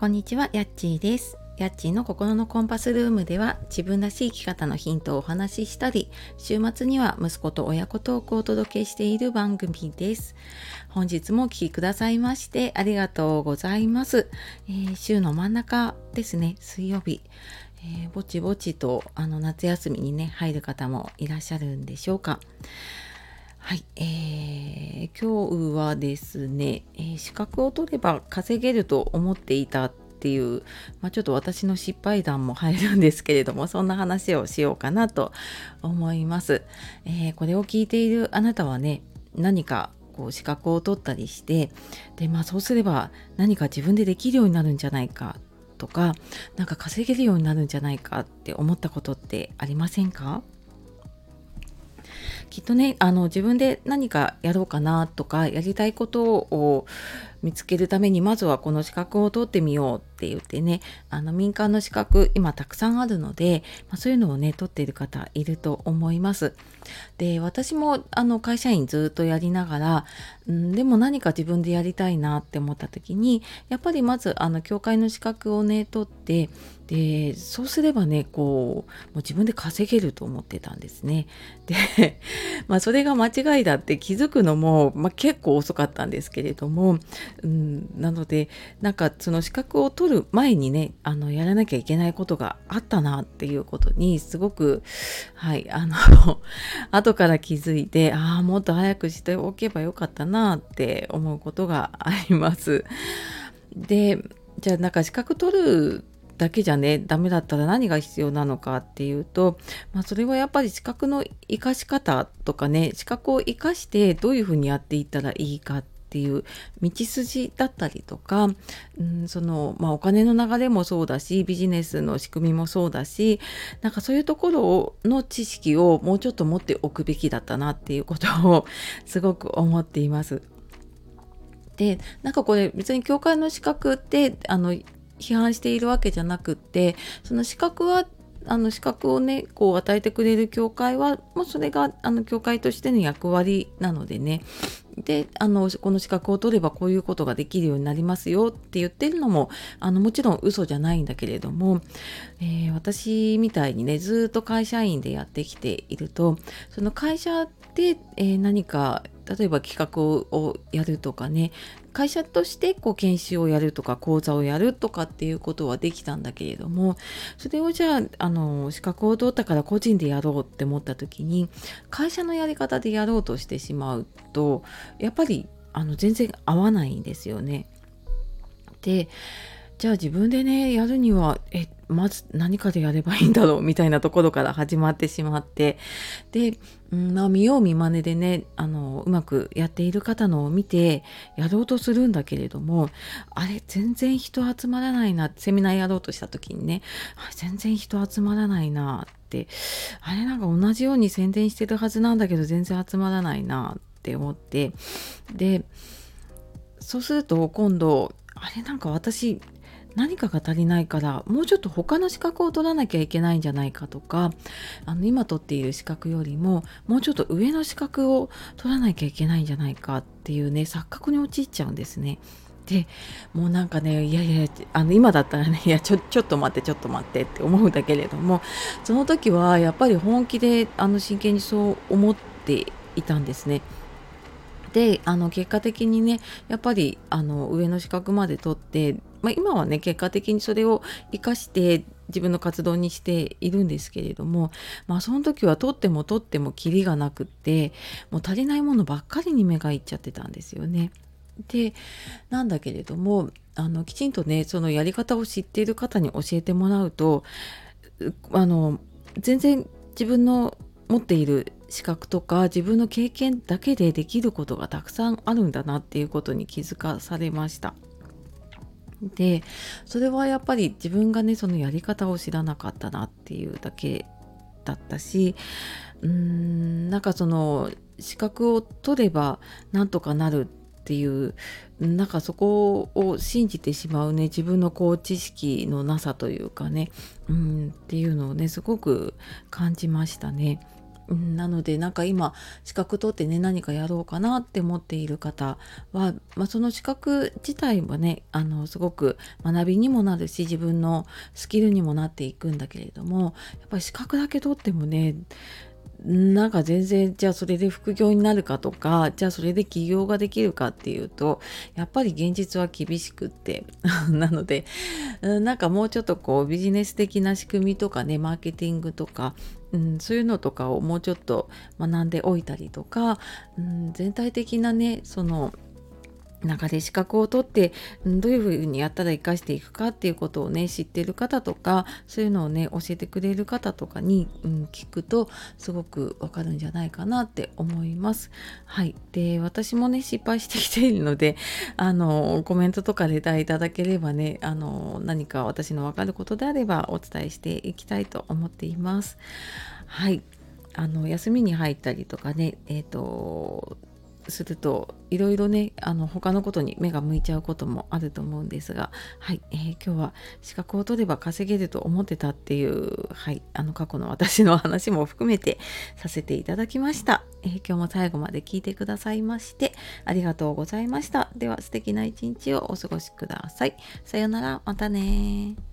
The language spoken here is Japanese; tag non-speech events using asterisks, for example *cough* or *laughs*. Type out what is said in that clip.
こんにちは、やっちーです。やっちーの心のコンパスルームでは自分らしい生き方のヒントをお話ししたり、週末には息子と親子トークをお届けしている番組です。本日もお聴きくださいましてありがとうございます。えー、週の真ん中ですね、水曜日。えー、ぼちぼちとあの夏休みにね入る方もいらっしゃるんでしょうか。はい、えー、今日はですね、えー、資格を取れば稼げると思っていたっていう、まあ、ちょっと私の失敗談も入るんですけれどもそんな話をしようかなと思います。えー、これを聞いているあなたはね何かこう資格を取ったりしてで、まあ、そうすれば何か自分でできるようになるんじゃないかとか何か稼げるようになるんじゃないかって思ったことってありませんか？きっとねあの自分で何かやろうかなとかやりたいことを見つけるためにまずはこの資格を取ってみようって言ってねあの民間の資格今たくさんあるので、まあ、そういうのをね取っている方いると思います。で私もあの会社員ずっとやりながら、うん、でも何か自分でやりたいなって思った時にやっぱりまずあの教会の資格をね取ってでそうすればねこうもう自分で稼げると思ってたんですね。でまあそれが間違いだって気づくのも、まあ、結構遅かったんですけれどもうん、なのでなんかその資格を取る前にねあのやらなきゃいけないことがあったなっていうことにすごくはいあの *laughs* 後から気づいてああもっと早くしておけばよかったなって思うことがあります。でじゃあなんか資格取るだけじゃねダメだったら何が必要なのかっていうと、まあ、それはやっぱり資格の生かし方とかね資格を生かしてどういうふうにやっていったらいいかっっていう道筋だったりとか、うん、その、まあ、お金の流れもそうだしビジネスの仕組みもそうだしなんかそういうところの知識をもうちょっと持っておくべきだったなっていうことを *laughs* すごく思っています。でなんかこれ別に教会の資格ってあの批判しているわけじゃなくってその資格はあの資格をねこう与えてくれる教会はもうそれがあの教会としての役割なのでね。であのこの資格を取ればこういうことができるようになりますよって言ってるのもあのもちろん嘘じゃないんだけれども、えー、私みたいにねずっと会社員でやってきているとその会社で、えー、何か例えば企画をやるとかね会社としてこう研修をやるとか講座をやるとかっていうことはできたんだけれどもそれをじゃああの資格を取ったから個人でやろうって思った時に会社のやり方でやろうとしてしまうとやっぱりあの全然合わないんですよね。でじゃあ自分でねやるにはえまず何かでやればいいんだろうみたいなところから始まってしまって。で、うんまあ、見よう見まねでねあのうまくやっている方のを見てやろうとするんだけれどもあれ全然人集まらないなセミナーやろうとした時にね全然人集まらないなってあれなんか同じように宣伝してるはずなんだけど全然集まらないなって思って。でそうすると今度あれなんか私何かが足りないからもうちょっと他の資格を取らなきゃいけないんじゃないかとかあの今取っている資格よりももうちょっと上の資格を取らなきゃいけないんじゃないかっていうね錯覚に陥っちゃうんですね。でもうなんかねいやいやあの今だったらねいやちょちょっと待ってちょっと待ってって思うんだけれどもその時はやっぱり本気であの真剣にそう思っていたんですね。であの結果的にねやっぱりあの上の資格まで取ってまあ、今はね結果的にそれを生かして自分の活動にしているんですけれども、まあ、その時は取っても取ってもキリがなくってもう足りないものばっかりに目がいっちゃってたんですよね。でなんだけれどもあのきちんとねそのやり方を知っている方に教えてもらうとあの全然自分の持っている資格とか自分の経験だけでできることがたくさんあるんだなっていうことに気づかされました。でそれはやっぱり自分がねそのやり方を知らなかったなっていうだけだったしうーんなんかその資格を取ればなんとかなるっていうなんかそこを信じてしまうね自分のこう知識のなさというかねうんっていうのをねすごく感じましたね。なのでなんか今資格取ってね何かやろうかなって思っている方は、まあ、その資格自体はねあのすごく学びにもなるし自分のスキルにもなっていくんだけれどもやっぱり資格だけ取ってもねなんか全然じゃあそれで副業になるかとかじゃあそれで起業ができるかっていうとやっぱり現実は厳しくって。*laughs* なのでなんかもうちょっとこうビジネス的な仕組みとかねマーケティングとか、うん、そういうのとかをもうちょっと学んでおいたりとか、うん、全体的なねその中で資格を取ってどういうふうにやったら生かしていくかっていうことをね知ってる方とかそういうのをね教えてくれる方とかに、うん、聞くとすごくわかるんじゃないかなって思います。はい、で私もね失敗してきているのであのコメントとかレターいただければねあの何か私のわかることであればお伝えしていきたいと思っています。はいあの休みに入ったりとかねえっ、ー、とするといろいろねあの他のことに目が向いちゃうこともあると思うんですが、はいえー、今日は資格を取れば稼げると思ってたっていう、はい、あの過去の私の話も含めてさせていただきました、えー、今日も最後まで聞いてくださいましてありがとうございました。では素敵な一日をお過ごしください。さようなら。またね